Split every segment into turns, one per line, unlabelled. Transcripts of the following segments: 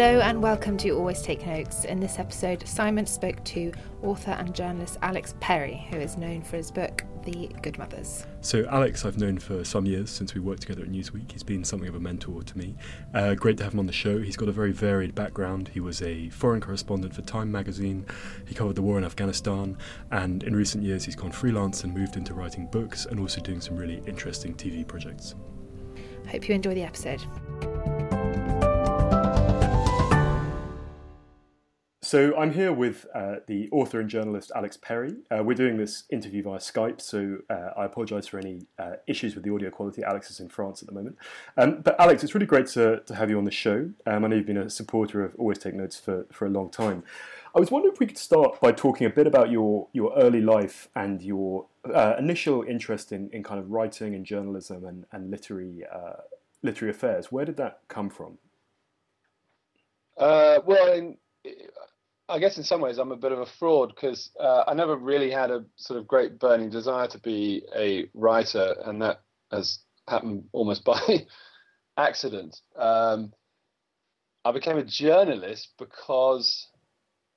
Hello and welcome to Always Take Notes. In this episode, Simon spoke to author and journalist Alex Perry, who is known for his book The Good Mothers.
So, Alex, I've known for some years since we worked together at Newsweek. He's been something of a mentor to me. Uh, great to have him on the show. He's got a very varied background. He was a foreign correspondent for Time magazine, he covered the war in Afghanistan, and in recent years, he's gone freelance and moved into writing books and also doing some really interesting TV projects.
I hope you enjoy the episode.
So I'm here with uh, the author and journalist Alex Perry. Uh, we're doing this interview via Skype, so uh, I apologise for any uh, issues with the audio quality. Alex is in France at the moment. Um, but Alex, it's really great to, to have you on the show. Um, I know you've been a supporter of Always Take Notes for, for a long time. I was wondering if we could start by talking a bit about your, your early life and your uh, initial interest in, in kind of writing and journalism and, and literary, uh, literary affairs. Where did that come from?
well, in, I guess in some ways I'm a bit of a fraud because uh, I never really had a sort of great burning desire to be a writer, and that has happened almost by accident. Um, I became a journalist because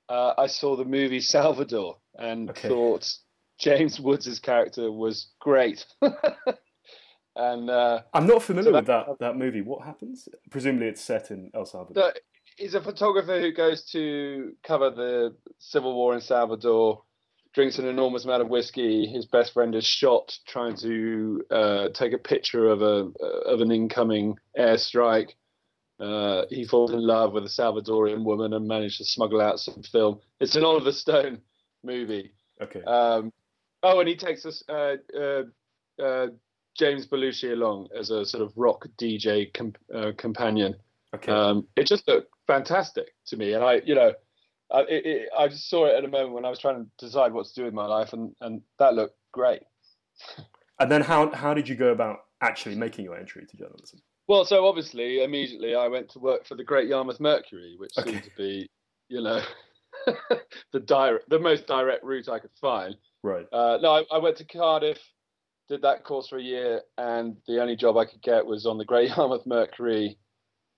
uh, I saw the movie Salvador and okay. thought James Woods' character was great. and uh,
I'm not familiar so that, with that that movie. What happens? Presumably, it's set in El Salvador
he's a photographer who goes to cover the civil war in Salvador, drinks an enormous amount of whiskey. His best friend is shot trying to uh, take a picture of a of an incoming airstrike. Uh, he falls in love with a Salvadorian woman and manages to smuggle out some film. It's an Oliver Stone movie.
Okay.
Um, oh, and he takes us uh, uh, uh, James Belushi along as a sort of rock DJ com- uh, companion.
Okay.
Um, it just looked fantastic to me. And I, you know, I, it, it, I just saw it at a moment when I was trying to decide what to do with my life, and, and that looked great.
and then how how did you go about actually making your entry to journalism?
Well, so obviously, immediately I went to work for the Great Yarmouth Mercury, which okay. seemed to be, you know, the direct, the most direct route I could find.
Right.
Uh, no, I, I went to Cardiff, did that course for a year, and the only job I could get was on the Great Yarmouth Mercury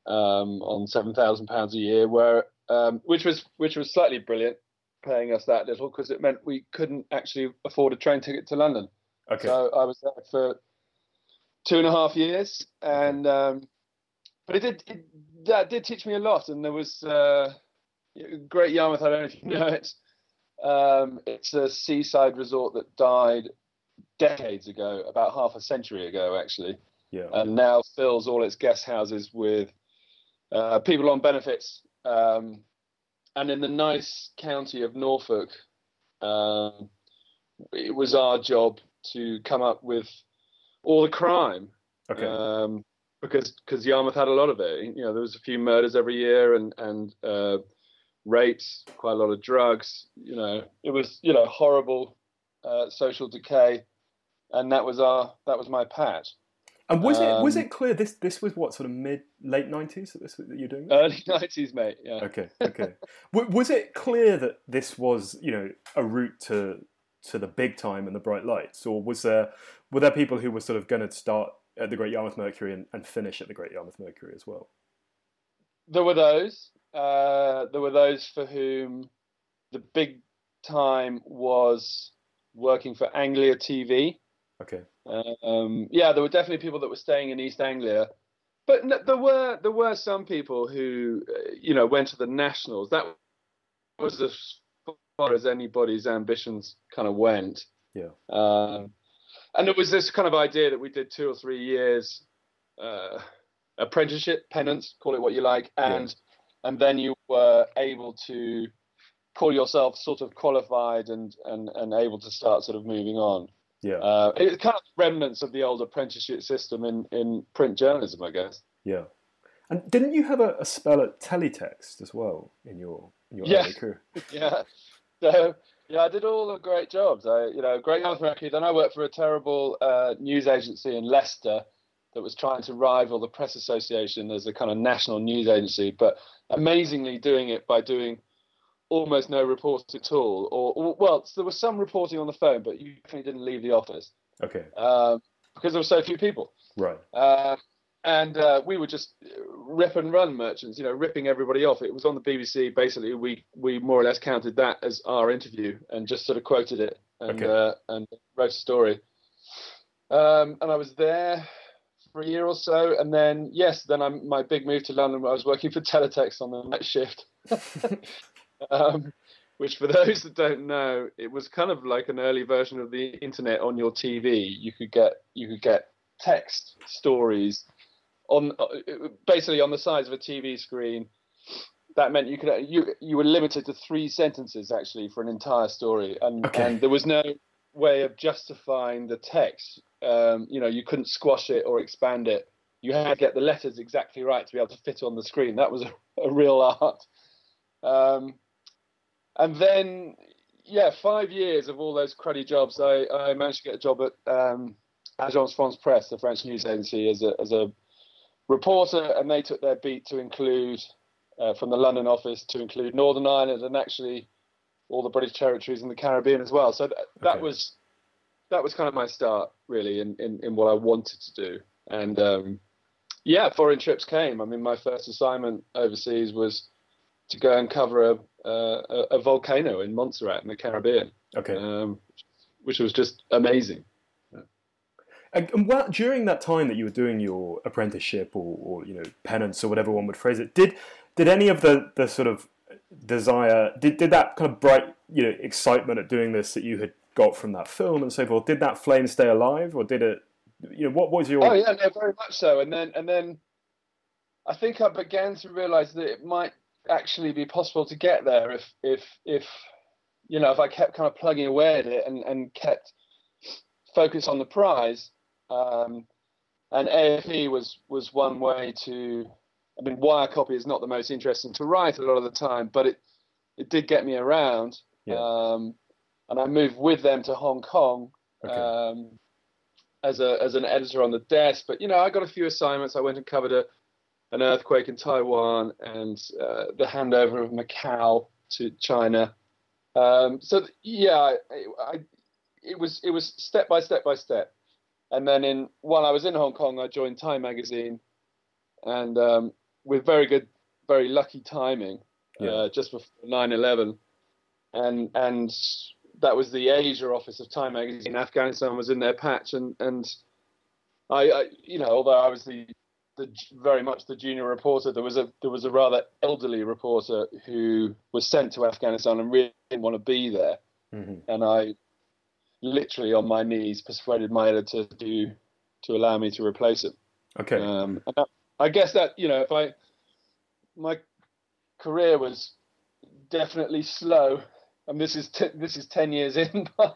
um, on seven thousand pounds a year, where um, which was which was slightly brilliant, paying us that little because it meant we couldn't actually afford a train ticket to London.
Okay.
So I was there for two and a half years, and um, but it did it, that did teach me a lot, and there was uh, Great Yarmouth. I don't know if you know it. Um, it's a seaside resort that died decades ago, about half a century ago, actually.
Yeah.
And now fills all its guest houses with uh, people on benefits. Um, and in the nice county of Norfolk, um, it was our job to come up with all the crime.
Okay.
Um, because because Yarmouth had a lot of it. You know, there was a few murders every year and and uh, rapes, quite a lot of drugs. You know, it was you know horrible uh, social decay, and that was our that was my patch.
And was um, it was um, it clear this this was what sort of mid late nineties that this that you're doing?
Early nineties, mate. Yeah.
Okay. Okay. was it clear that this was you know a route to to the big time and the bright lights, or was there were there people who were sort of going to start at the Great Yarmouth Mercury and, and finish at the Great Yarmouth Mercury as well?
There were those. Uh, there were those for whom the big time was working for Anglia TV.
Okay.
Um, yeah, there were definitely people that were staying in East Anglia, but there were there were some people who, uh, you know, went to the Nationals. That was as far as anybody's ambitions kind of went.
Yeah.
Um, and it was this kind of idea that we did two or three years uh, apprenticeship, penance, call it what you like, and yeah. and then you were able to call yourself sort of qualified and and and able to start sort of moving on.
Yeah. Uh,
it's kind of remnants of the old apprenticeship system in, in print journalism, I guess.
Yeah. And didn't you have a, a spell at teletext as well in your in your
yeah.
career?
yeah. So yeah, I did all the great jobs. I, you know, Great Yarmouth Mercury. Then I worked for a terrible uh, news agency in Leicester that was trying to rival the Press Association as a kind of national news agency, but amazingly doing it by doing almost no reporting at all, or, or, well, so there was some reporting on the phone, but you definitely didn't leave the office.
Okay.
Um, because there were so few people.
Right.
Uh, and uh, we were just rip and run merchants, you know, ripping everybody off. It was on the BBC. Basically, we we more or less counted that as our interview and just sort of quoted it and
Okay.
uh, and wrote a story. Um, and I was there for a year or so, and then yes, then I'm my big move to London. I was working for Teletext on the night shift. um, which, for those that don't know, it was kind of like an early version of the internet on your TV. You could get you could get text stories on uh, basically on the size of a TV screen. That meant you could you you were limited to three sentences actually for an entire story, and
Okay.
and there was no way of justifying the text. Um, you know, you couldn't squash it or expand it. You had to get the letters exactly right to be able to fit on the screen. That was a, a real art. Um, and then, yeah, five years of all those cruddy jobs, I, I managed to get a job at um, Agence France Presse, the French news agency, as a, as a reporter, and they took their beat to include, uh, from the London office, to include Northern Ireland and actually all the British territories in the Caribbean as well. So th- that
Okay.
was that was kind of my start, really, in, in, in what I wanted to do. And um, yeah, foreign trips came. I mean, my first assignment overseas was to go and cover a, a, a volcano in Montserrat in the Caribbean,
Okay.
um, which was just amazing.
And, and what, during that time that you were doing your apprenticeship or, or you know penance or whatever one would phrase it, did did any of the, the sort of desire did, did that kind of bright you know excitement at doing this that you had got from that film and so forth did that flame stay alive or did it you know what was your
Oh yeah, no, very much so. And then and then I think I began to realise that it might actually be possible to get there if if if you know if I kept kind of plugging away at it and, and kept focus on the prize. Um, and AFP was was one way to. I mean, wire copy is not the most interesting to write a lot of the time, but it it did get me around.
Yeah.
Um, and I moved with them to Hong Kong
okay.
um, as a as an editor on the desk. But you know, I got a few assignments. I went and covered a an earthquake in Taiwan and uh, the handover of Macau to China. Um, so yeah, I, I, it was it was step by step by step. And then in while I was in Hong Kong, I joined Time Magazine, and um, with very good, very lucky timing,
Yeah.
uh, just before 9/11, and and that was the Asia office of Time Magazine. Afghanistan was in their patch, and and I, I you know, although I was the the very much the junior reporter, there was a there was a rather elderly reporter who was sent to Afghanistan and really didn't want to be there,
Mhm.
and I literally on my knees persuaded my editor to to allow me to replace him.
okay
Um, that, I guess that you know, if I my career was definitely slow, and this is t- this is ten years in by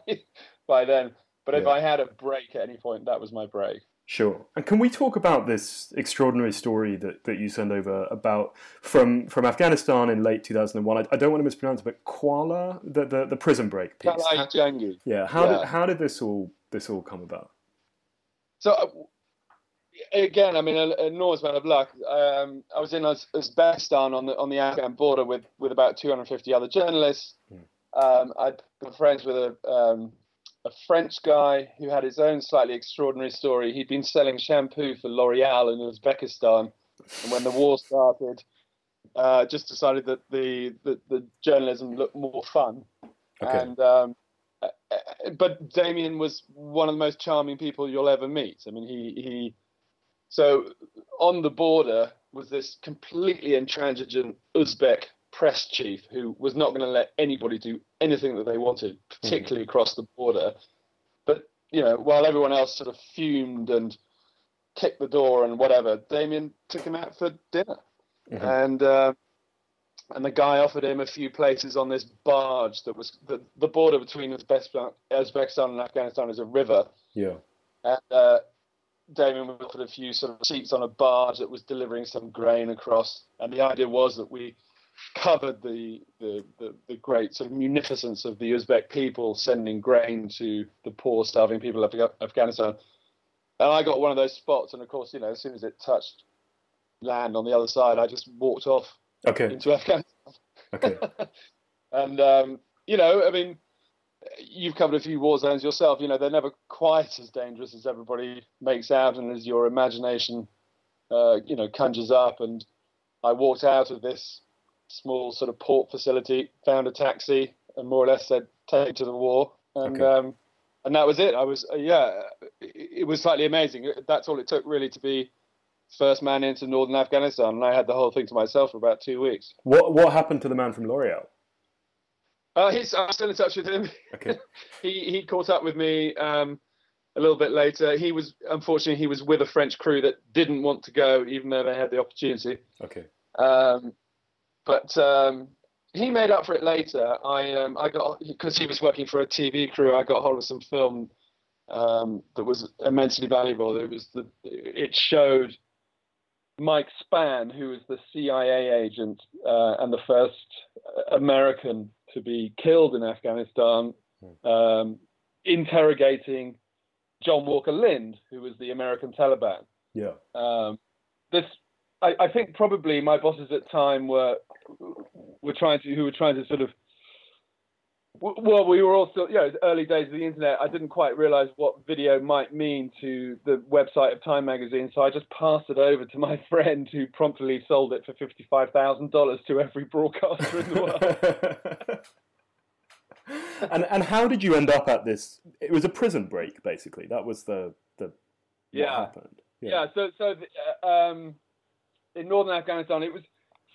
by then. But if I had a break at any point, that was my break.
Sure. And can we talk about this extraordinary story that, that you send over about from from Afghanistan in late 2001? I, I don't want to mispronounce it, but Qala, the, the, the prison break piece.
Jangi.
Yeah. How
Yeah.
did how did this all this all come about?
So uh, again, I mean, an enormous amount of luck. Um, I was in Uz- Uzbekistan on the on the Afghan border with with about 250 other journalists. Um, I'd been friends with a um, a French guy who had his own slightly extraordinary story. He'd been selling shampoo for L'Oreal in Uzbekistan, and when the war started, uh, just decided that the, the the journalism looked more fun.
Okay.
And um, uh, uh, but Damien was one of the most charming people you'll ever meet. I mean, he he. So on the border was this completely intransigent Uzbek press chief who was not going to let anybody do anything that they wanted, particularly across the border. But you know, while everyone else sort of fumed and kicked the door and whatever, Damien took him out for dinner,
Mhm.
and uh, and the guy offered him a few places on this barge that was the, the border between Uzbekistan, Uzbekistan and Afghanistan is a river,
Yeah.
and uh, Damien offered a few sort of seats on a barge that was delivering some grain across. And the idea was that we covered the the, the, the great sort of munificence of the Uzbek people sending grain to the poor, starving people of Afghanistan. And I got one of those spots, and of course, you know, as soon as it touched land on the other side, I just walked off
Okay.
into Afghanistan.
Okay.
And um, you know, I mean, you've covered a few war zones yourself. You know, they're never quite as dangerous as everybody makes out, and as your imagination uh, you know, conjures up. And I walked out of this small sort of port facility, found a taxi, and more or less said, "Take to the war." And okay. um, and that was it. I was uh, yeah, it, it, was slightly amazing. That's all it took really to be first man into northern Afghanistan, and I had the whole thing to myself for about two weeks.
What what happened to the man from L'Oreal?
Uh, he's, I'm still in touch with him. Okay. he he caught up with me um, a little bit later. He was unfortunately he was with a French crew that didn't want to go, even though they had the opportunity.
Okay.
Um, but um, he made up for it later. I um, I got because he was working for a TV crew. I got hold of some film um, that was immensely valuable. It was the it showed Mike Spann, who was the CIA agent uh, and the first American to be killed in Afghanistan, hmm. um, interrogating John Walker Lindh, who was the American Taliban.
Yeah.
Um, this, I, I, think, probably my bosses at the time were were trying to who were trying to sort of well, we were also, you know, early days of the internet. I didn't quite realize what video might mean to the website of Time magazine, so I just passed it over to my friend, who promptly sold it for fifty-five thousand dollars to every broadcaster in the world.
and and how did you end up at this? It was a prison break, basically. That was the the
yeah
happened.
Yeah. yeah so so the, um, in northern Afghanistan, it was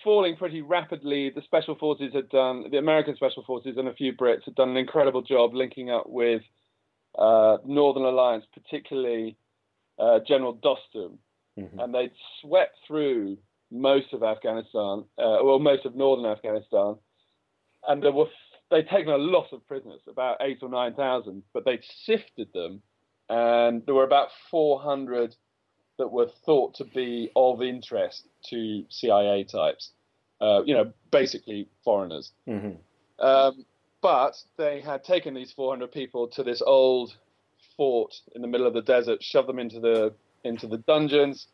falling pretty rapidly. The special forces had done, the American special forces and a few Brits had done an incredible job linking up with uh, Northern Alliance, particularly uh, General Dostum, mm-hmm. and they'd swept through most of Afghanistan, uh, well, most of northern Afghanistan, and there were they'd taken a lot of prisoners, about eight or nine thousand, but they'd sifted them, and there were about 400 that were thought to be of interest to CIA types. Uh, you know, basically foreigners.
Mm-hmm.
Um, but they had taken these 400 people to this old fort in the middle of the desert, shoved them into the into the dungeons.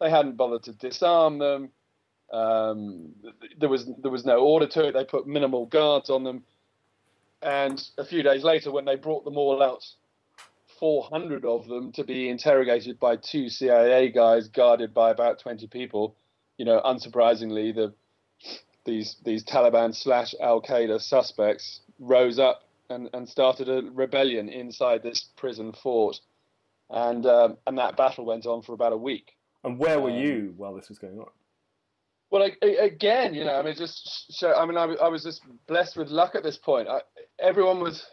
They hadn't bothered to disarm them. Um, there was there was no order to it. They put minimal guards on them. And a few days later, when they brought them all out 400 of them to be interrogated by two CIA guys guarded by about 20 people. You know, unsurprisingly, the these these Taliban slash Al Qaeda suspects rose up and, and started a rebellion inside this prison fort, and um, and that battle went on for about a week.
And where were um, you while this was going on?
Well, I, I, again, you know, I mean, just show, I mean, I, I was just blessed with luck at this point. I, everyone was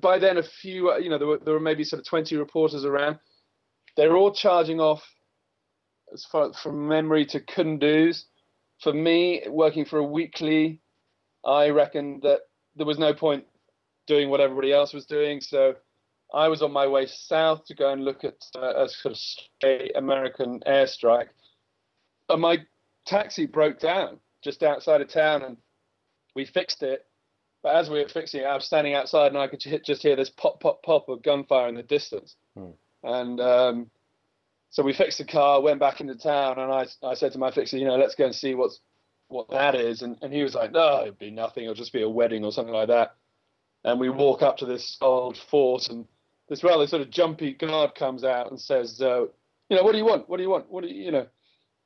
by then a few, uh, you know, there were, there were maybe sort of 20 reporters around. They're all charging off, as far from memory, to Kunduz. For me, working for a weekly, I reckon that there was no point doing what everybody else was doing. So I was on my way south to go and look at uh, a sort of straight American airstrike. And my taxi broke down just outside of town, and we fixed it but as we were fixing it, I was standing outside and I could just hear this pop, pop, pop of gunfire in the distance.
Hmm.
And um, so we fixed the car, went back into town, and I, I said to my fixer, you know, let's go and see what's what that is. And, and he was like, no, it'd be nothing. It'll just be a wedding or something like that. And we walk up to this old fort, and this rather sort of jumpy guard comes out and says, uh, you know, what do you want? What do you want? What do you, you know?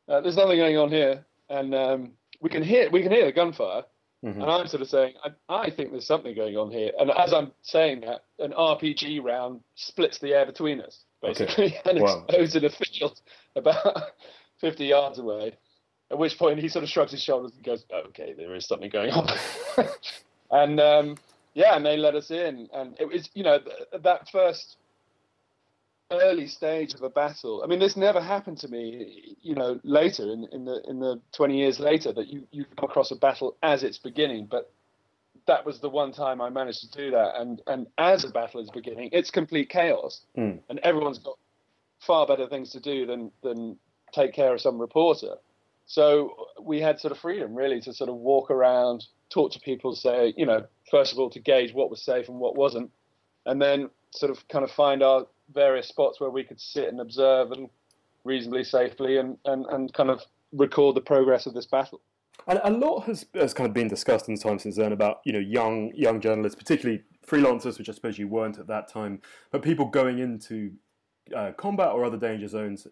Uh, there's nothing going on here, and um, we can hear we can hear the gunfire. Mm-hmm. And I'm sort of saying, I, I, think there's something going on here. And as I'm saying that, an RPG round splits the air between us, basically, okay. and wow. explodes in a field about 50 yards away. At which point he sort of shrugs his shoulders and goes, okay, there is something going on. and um, yeah, and they let us in. And it was, you know, th- that first early stage of a battle. I mean, this never happened to me. You know, later in, in the in the twenty years later that you you come across a battle as it's beginning, but that was the one time I managed to do that. And and as a battle is beginning, it's complete chaos,
mm.
and everyone's got far better things to do than than take care of some reporter. So we had sort of freedom really to sort of walk around, talk to people, say, you know, first of all to gauge what was safe and what wasn't, and then sort of kind of find our various spots where we could sit and observe and reasonably safely and, and, and kind of record the progress of this battle.
And a lot has, has kind of been discussed in the time since then about you know young young journalists, particularly freelancers, which I suppose you weren't at that time, but people going into uh, combat or other danger zones.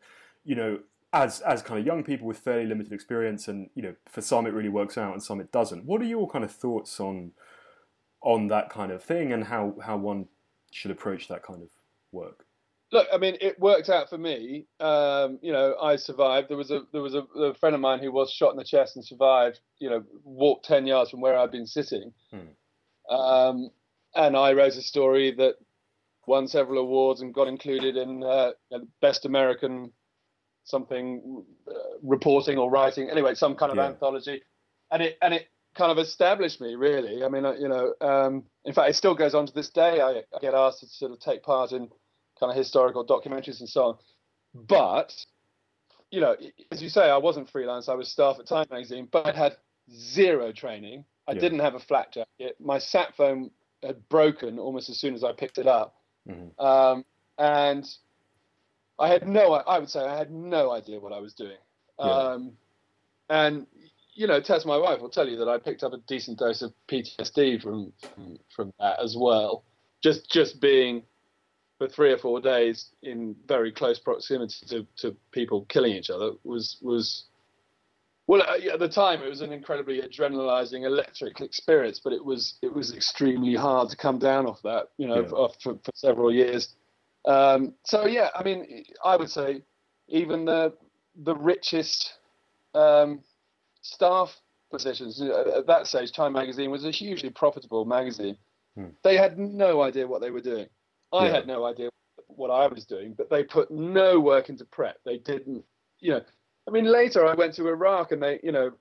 You know, as as kind of young people with fairly limited experience, and you know, for some it really works out, and some it doesn't. What are your kind of thoughts on on that kind of thing, and how how one should approach that kind of work?
Look, I mean, it worked out for me. Um, you know, I survived. There was a there was a, a, friend of mine who was shot in the chest and survived. You know, walked ten yards from where I'd been sitting, hmm. um, and I wrote a story that won several awards and got included in uh, best American something uh, reporting or writing. Anyway, some kind of yeah. anthology, and it and it kind of established me really. I mean, you know, um, in fact, it still goes on to this day. I, I, get asked to sort of take part in kind of historical documentaries and so on, but you know, as you say, I wasn't freelance. I was staff at Time Magazine, but I had zero training. I yeah. didn't have a flak jacket. My sat phone had broken almost as soon as I picked it up. Mm-hmm. Um, and I had no, I would say I had no idea what I was doing. Yeah. Um, and you know, Tess, my wife, will tell you that I picked up a decent dose of PTSD from from, from that as well. Just just being for three or four days in very close proximity to, to people killing each other was was well at the time it was an incredibly adrenalizing electric experience but it was it was extremely hard to come down off that you know yeah. for, for, for, several years um, so yeah, I mean, I would say even the the richest um, staff positions uh, at that stage, Time Magazine was a hugely profitable magazine. Hmm. They had no idea what they were doing. I yeah. had no idea what I was doing, but they put no work into prep. They didn't, you know. I mean, later I went to Iraq and they, you know,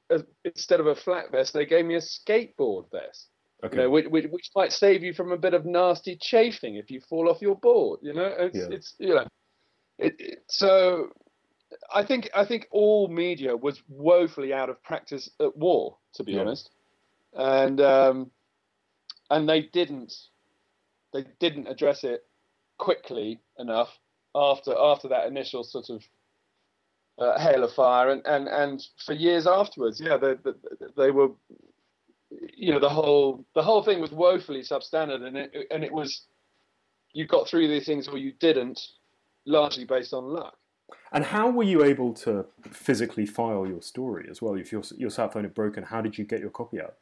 instead of a flak vest, they gave me a skateboard vest. Okay. You know, which, which, which, might save you from a bit of nasty chafing if you fall off your board. You know, it's, yeah. it's you know, it, it, so I think I think all media was woefully out of practice at war, to be yeah. honest, and um, and they didn't they didn't address it quickly enough after after that initial sort of uh, hail of fire, and, and, and for years afterwards, yeah, they, they, they were you know the whole the whole thing was woefully substandard, and it and it was you got through these things or you didn't, largely based on luck.
And how were you able to physically file your story as well? If your your sat phone had broken, how did you get your copy out?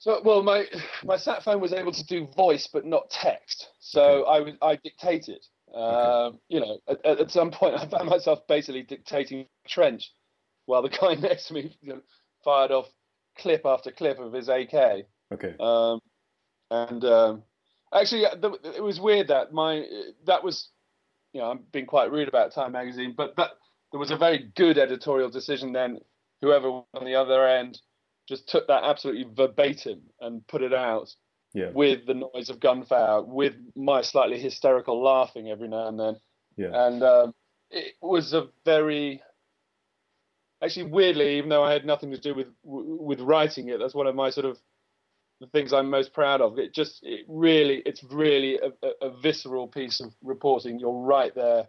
So, well, my my sat phone was able to do voice but not text. So okay. I I dictated. Okay. Um, you know, at, at, some point I found myself basically dictating trench, while the guy next to me you know, fired off clip after clip of his AK.
Okay.
Um, and um, actually, it was weird that my that was, you know, I'm being quite rude about Time Magazine, but that there was a very good editorial decision then. Whoever on the other end just took that absolutely verbatim and put it out
yeah.
with the noise of gunfire, with my slightly hysterical laughing every now and then.
Yeah.
And um, it was a very actually weirdly, even though I had nothing to do with with writing it, that's one of my sort of the things I'm most proud of. It just it really it's really a, a visceral piece of reporting. You're right there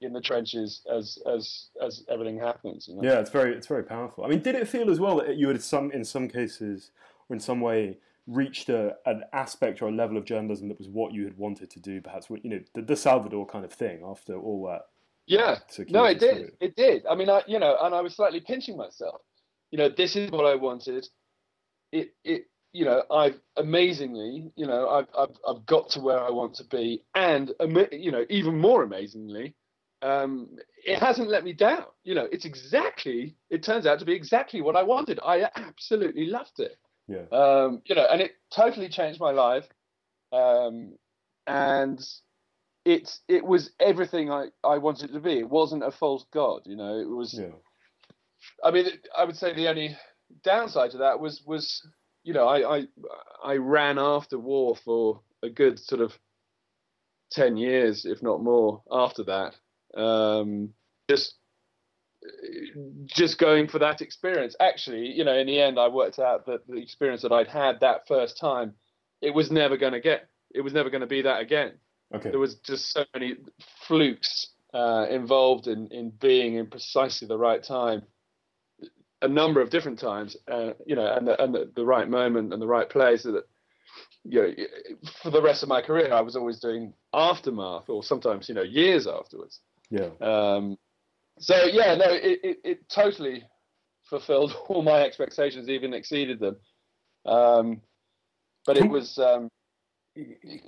in the trenches as as as everything happens. You know?
Yeah, it's very it's very powerful. I mean, did it feel as well that you had some in some cases or in some way reached a, an aspect or a level of journalism that was what you had wanted to do? Perhaps you know the, the Salvador kind of thing after all that
yeah. No, it did. It did. I mean, I you know, and I was slightly pinching myself. You know, this is what I wanted. It it you know, I've amazingly, you know, I've I've I've got to where I want to be, and you know, even more amazingly, um, it hasn't let me down. You know, it's exactly. It turns out to be exactly what I wanted. I absolutely loved it.
Yeah.
Um, you know, and it totally changed my life. Um, and it it was everything I, I wanted it to be. It wasn't a false god, you know. It was.
Yeah.
I mean, I would say the only downside to that was was you know I I I ran after war for a good sort of ten years, if not more, after that. Um, just just going for that experience. Actually, you know, in the end, I worked out that the experience that I'd had that first time, it was never going to get. It was never going to be that again.
Okay.
There was just so many flukes uh, involved in, in being in precisely the right time, a number of different times, uh, you know, and the, and the, the, right moment and the right place. That you know, for the rest of my career, I was always doing aftermath, or sometimes you know years afterwards.
Yeah.
Um, so yeah, no, it, it, it, totally fulfilled all my expectations, even exceeded them. Um, but it was. Um,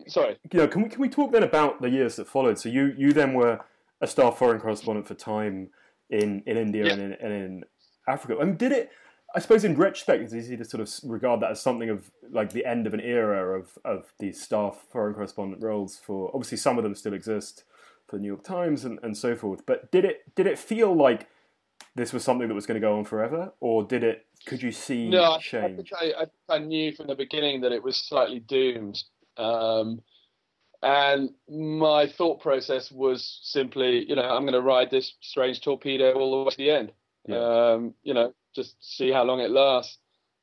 sorry.
Yeah, can we can we talk then about the years that followed? So you you then were a staff foreign correspondent for Time in in India yeah. and, in, and in Africa. I mean, did it? I suppose in retrospect, it's easy to sort of regard that as something of like the end of an era of, of these staff foreign correspondent roles. For obviously, some of them still exist for the New York Times and, and so forth. But did it did it feel like this was something that was going to go on forever, or did it? Could you see
no,
change?
I, I, I, knew from the beginning that it was slightly doomed, um, and my thought process was simply, you know, I'm going to ride this strange torpedo all the way to the end. Yeah. Um, you know, just see how long it lasts.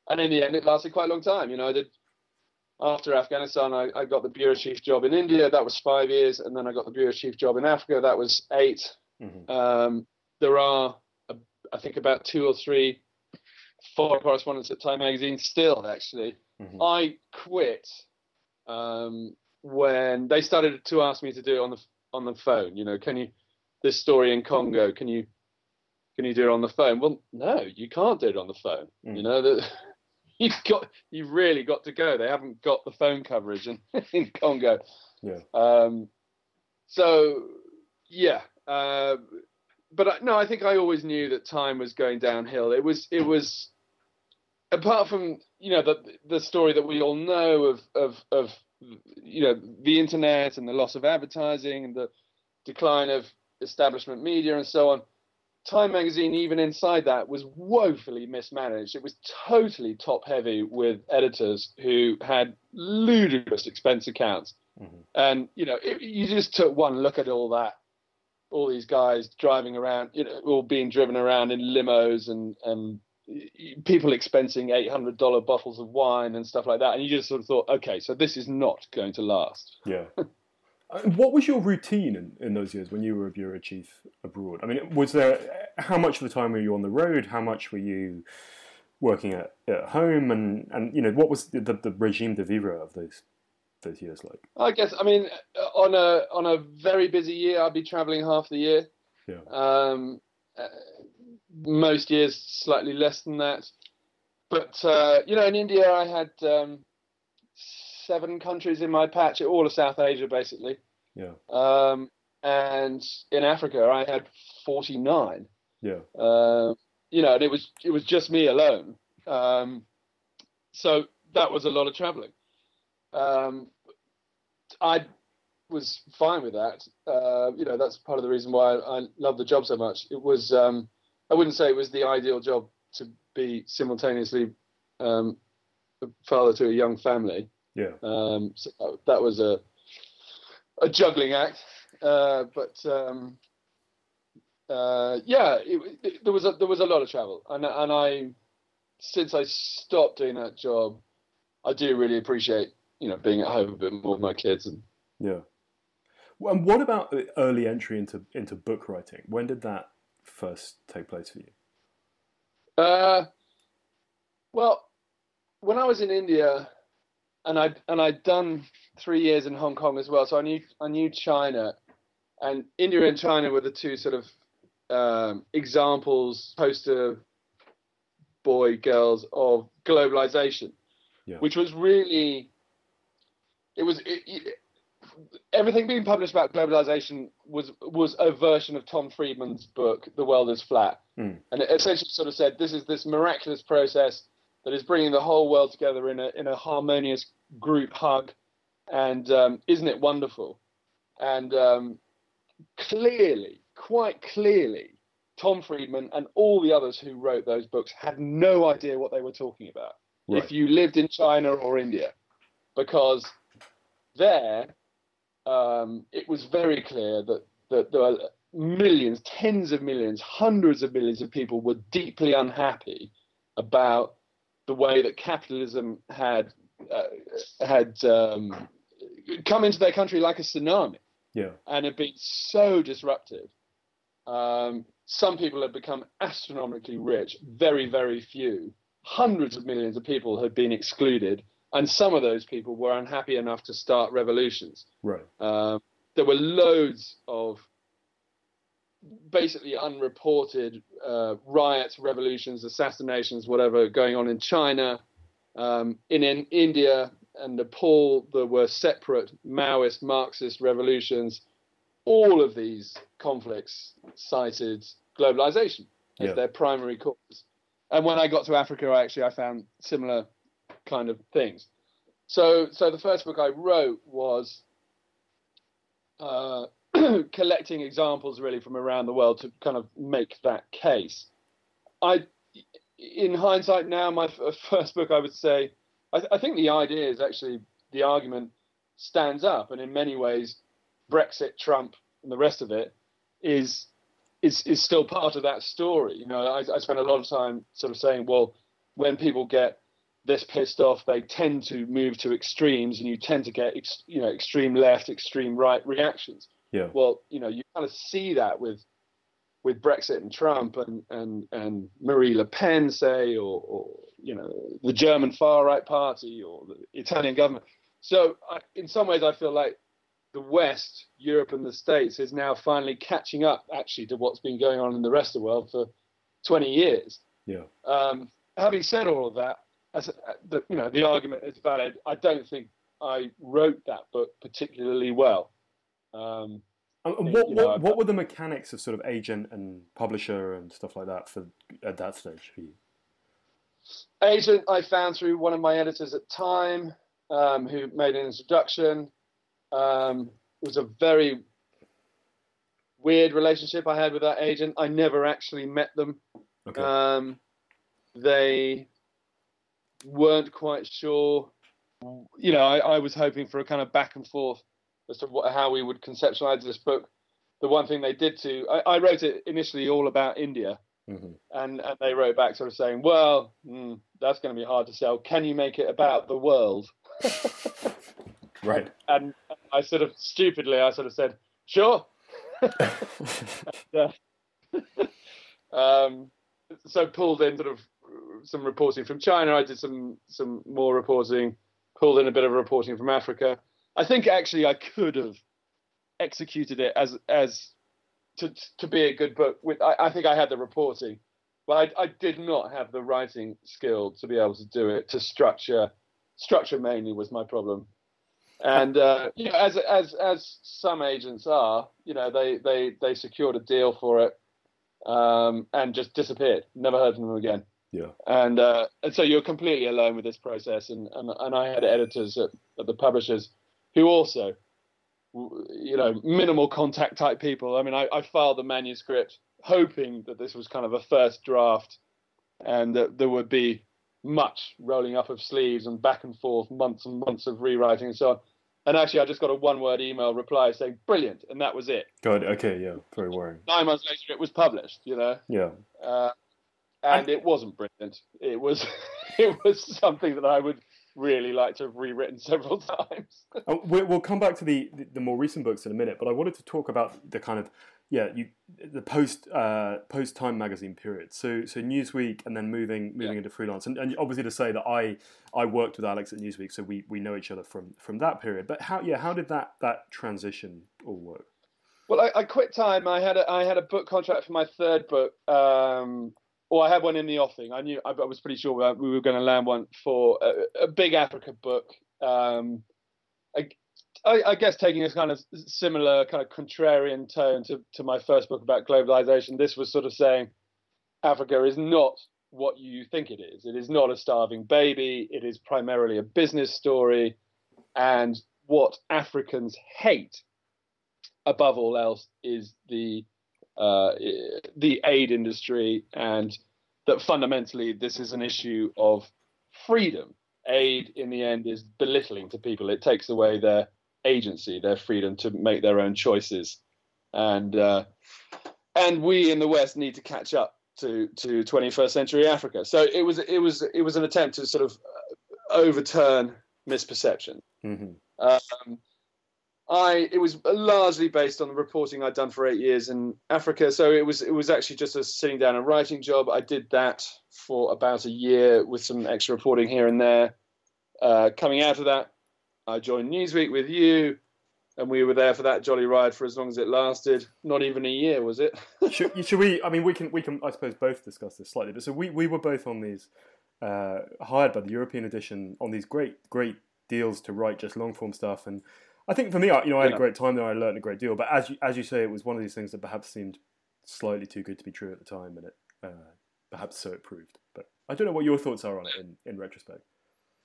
And in the end, it lasted quite a long time. You know, I did after Afghanistan, I, I, got the bureau chief job in India. That was five years, and then I got the bureau chief job in Africa. That was 8 mm-hmm. um, there are, I think, about two or three foreign correspondents at Time Magazine still. Actually, mm-hmm. I quit um, when they started to ask me to do it on the on the phone. You know, can you this story in Congo? Can you can you do it on the phone? Well, no, you can't do it on the phone. Mm. You know that you've got you've really got to go. They haven't got the phone coverage in, in Congo.
Yeah.
Um, so yeah, uh, but I, no, I think I always knew that time was going downhill. It was it was apart from you know the the story that we all know of of of you know the internet and the loss of advertising and the decline of establishment media and so on Time magazine, even inside that, was woefully mismanaged. It was totally top heavy with editors who had ludicrous expense accounts. Mm-hmm. And, you know, it, you just took one look at all that, all these guys driving around, you know, all being driven around in limos and, and people expensing $800 bottles of wine and stuff like that. And you just sort of thought, okay, so this is not going to last.
Yeah. Uh, what was your routine in, in those years when you were a bureau chief abroad? I mean, was there how much of the time were you on the road? How much were you working at, at home? And, and you know, what was the, the, regime de vivre of those those years like?
I guess I mean on a on a very busy year, I'd be traveling half the year.
Yeah.
Um, uh, most years slightly less than that, but uh, you know, in India, I had um, seven countries in my patch, all of South Asia, basically.
Yeah.
Um, and in Africa, I had 49.
Yeah.
Uh, you know, and it was it was just me alone. Um, so that was a lot of traveling. Um, I was fine with that. Uh, you know, that's part of the reason why I, I love the job so much. It was um, I wouldn't say it was the ideal job to be simultaneously um, father to a young family.
Yeah.
Um, so that was a a juggling act, uh, but um, uh, yeah, it, it, there was a, there was a lot of travel, and and I since I stopped doing that job, I do really appreciate you know being at home a bit more with my kids and
yeah. And what about early entry into into book writing? When did that first take place for you?
Uh, well, when I was in India, and I and I'd done three years in Hong Kong as well, so I knew I knew China, and India and China were the two sort of um, examples, poster boy girls of globalization,
yeah.
which was really it was it, it, everything being published about globalization was was a version of Tom Friedman's book The World Is Flat,
mm.
and it essentially sort of said this is this miraculous process that is bringing the whole world together in a in a harmonious group hug, and um, isn't it wonderful? And um, clearly, quite clearly, Tom Friedman and all the others who wrote those books had no idea what they were talking about. Right. If you lived in China or India, because there um, it was very clear that, that there were millions, tens of millions, hundreds of millions of people were deeply unhappy about the way that capitalism had uh, had um, come into their country like a tsunami,
yeah,
and had been so disruptive. Um, some people had become astronomically rich. Very, very few. Hundreds of millions of people had been excluded, and some of those people were unhappy enough to start revolutions.
Right.
Um, there were loads of basically unreported uh, riots, revolutions, assassinations, whatever going on in China, um, in, in India and Nepal. There were separate Maoist, Marxist revolutions. All of these conflicts cited globalization as yeah. their primary cause. And when I got to Africa, I actually, I found similar kind of things. So, so the first book I wrote was uh, collecting examples really from around the world to kind of make that case. I, in hindsight now, my first book, I would say, I, th- I think the idea is actually the argument stands up, and in many ways, Brexit, Trump, and the rest of it is is is still part of that story. You know, I, I spent a lot of time sort of saying, well, when people get this pissed off, they tend to move to extremes, and you tend to get ex, you know extreme left, extreme right reactions.
Yeah.
Well, you know, you kind of see that with with Brexit and Trump and and and Marine Le Pen, say, or, or you know, the German far right party or the Italian government. So, I, in some ways, I feel like the West, Europe, and the States is now finally catching up actually to what's been going on in the rest of the world for 20 years.
Yeah.
Um, having said all of that, as the, you know, the argument is valid. I don't think I wrote that book particularly well. Um,
and what, know, what, what were the mechanics of sort of agent and publisher and stuff like that for at that stage for you?
Agent, I found through one of my editors at Time, um, who made an introduction. Um, it was a very weird relationship I had with that agent. I never actually met them.
Okay.
Um, they weren't quite sure. You know, I, I, was hoping for a kind of back and forth as to what, how we would conceptualize this book. The one thing they did to, I, I wrote it initially all about India, mm-hmm. and, and they wrote back sort of saying, well, mm, that's going to be hard to sell. Can you make it about the world?
right.
And I sort of stupidly, I sort of said, sure. and, uh, um, so pulled in sort of some reporting from China. I did some some more reporting, pulled in a bit of reporting from Africa. I think actually I could have executed it as as to to be a good book. With I, I think I had the reporting, but I, I did not have the writing skill to be able to do it. To structure, structure mainly was my problem. And uh, you know, as as as some agents are, you know, they they they secured a deal for it um, and just disappeared. Never heard from them again.
Yeah.
And uh, and so you're completely alone with this process. And and, and I had editors at, at the publishers who also, you know, minimal contact type people. I mean, I, I filed the manuscript hoping that this was kind of a first draft, and that there would be much rolling up of sleeves and back and forth, months and months of rewriting and so on. And actually, I just got a one-word email reply saying "brilliant," and that was it.
Good. Okay. Yeah. Very worrying.
Nine months later, it was published. You know.
Yeah.
Uh, and it wasn't brilliant. It was it was something that I would really like to have rewritten several times.
oh, we'll come back to the, the, the more recent books in a minute, but I wanted to talk about the kind of yeah you the post uh, post Time magazine period. So so Newsweek and then moving moving yeah. into freelance, and, and obviously to say that I I worked with Alex at Newsweek, so we, we know each other from from that period. But how yeah how did that that transition all work?
Well, I, I quit Time. I had a, I had a book contract for my third book. Um, well, I had one in the offing. I knew I, I was pretty sure we were going to land one for a, a big Africa book. Um, I, I, I, guess taking a kind of similar kind of contrarian tone to, to my first book about globalization. This was sort of saying Africa is not what you think it is. It is not a starving baby. It is primarily a business story, and what Africans hate above all else is the uh, the aid industry, and that fundamentally this is an issue of freedom. Aid, in the end, is belittling to people. It takes away their agency, their freedom to make their own choices, and uh, and we in the West need to catch up to to 21st century Africa. So it was it was it was an attempt to sort of overturn misperception.
Mm-hmm.
Um, I it was largely based on the reporting I'd done for eight years in Africa. So it was it was actually just a sitting down and writing job. I did that for about a year with some extra reporting here and there. Uh, coming out of that, I joined Newsweek with you, and we were there for that jolly ride for as long as it lasted. Not even a year, was it?
should, should, we? I mean, we can we can I suppose both discuss this slightly. But so we, we were both on these uh, hired by the European edition on these great great deals to write just long form stuff, and I think for me, you know, I had yeah. a great time there. I learned a great deal. But as you, as you say, it was one of these things that perhaps seemed slightly too good to be true at the time, and it uh, perhaps so it proved. But I don't know what your thoughts are on it in, in retrospect.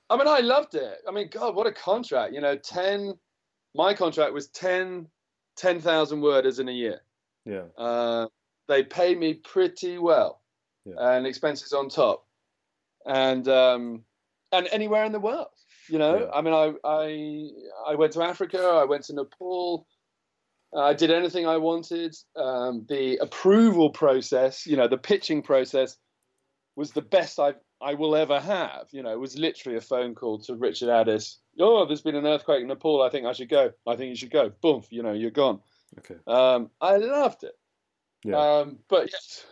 I mean, I loved it. I mean, God, what a contract! You know, ten. My contract was 10 10,000 worders in a year.
Yeah.
Uh, they pay me pretty well, yeah. and expenses on top, and um, and anywhere in the world. You know, yeah. I mean, I I I went to Africa. I went to Nepal. I did anything I wanted. Um, the approval process, you know, the pitching process, was the best I've I will ever have. You know, it was literally a phone call to Richard Addis. Oh, there's been an earthquake in Nepal. I think I should go. I think you should go. Boom, you know, you're gone.
Okay.
Um, I loved it.
Yeah.
Um, but yes,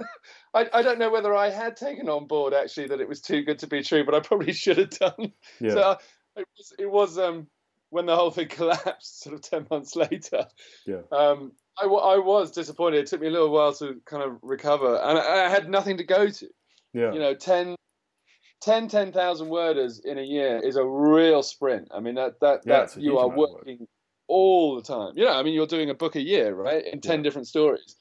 I, I don't know whether I had taken on board actually that it was too good to be true, but I probably should have done.
Yeah.
So uh, it was, it was um, when the whole thing collapsed, sort of ten months later.
Yeah.
Um, I, I was disappointed. It took me a little while to kind of recover, and I, I had nothing to go to.
Yeah.
You know, 10, 10 10,000 worders in a year is a real sprint. I mean, that, that,
yeah,
that you are working all the time. You know, I mean, you're doing a book a year, right? In 10 yeah. different stories.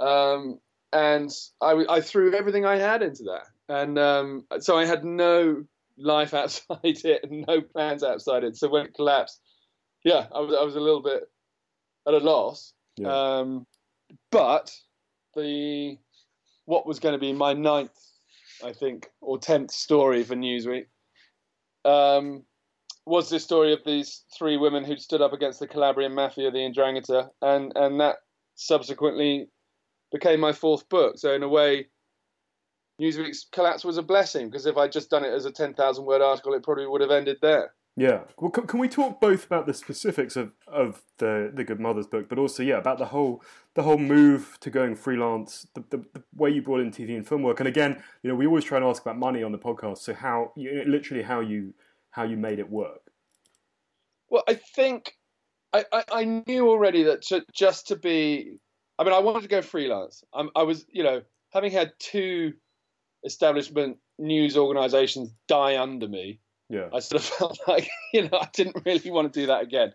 Um, and I, I threw everything I had into that. And um, so I had no life outside it and no plans outside it. So when it collapsed, yeah, I was, I was a little bit at a loss.
Yeah.
Um, but the what was going to be my ninth I think, or tenth story for Newsweek, um, was this story of these three women who stood up against the Calabrian mafia, the Ndrangheta, and and that subsequently became my fourth book. So in a way, Newsweek's collapse was a blessing because if I'd just done it as a ten thousand word article, it probably would have ended there.
Yeah. Well, can, can, we talk both about the specifics of, of the the Good Mothers book, but also yeah about the whole the whole move to going freelance, the, the, the, way you brought in TV and film work, and again, you know, we always try and ask about money on the podcast. So how you know, literally how you how you made it work.
Well, I think I, I, I knew already that to, just to be, I mean, I wanted to go freelance. I'm, I was, you know, having had two establishment news organisations die under me
yeah.
I sort of felt like you know I didn't really want to do that again,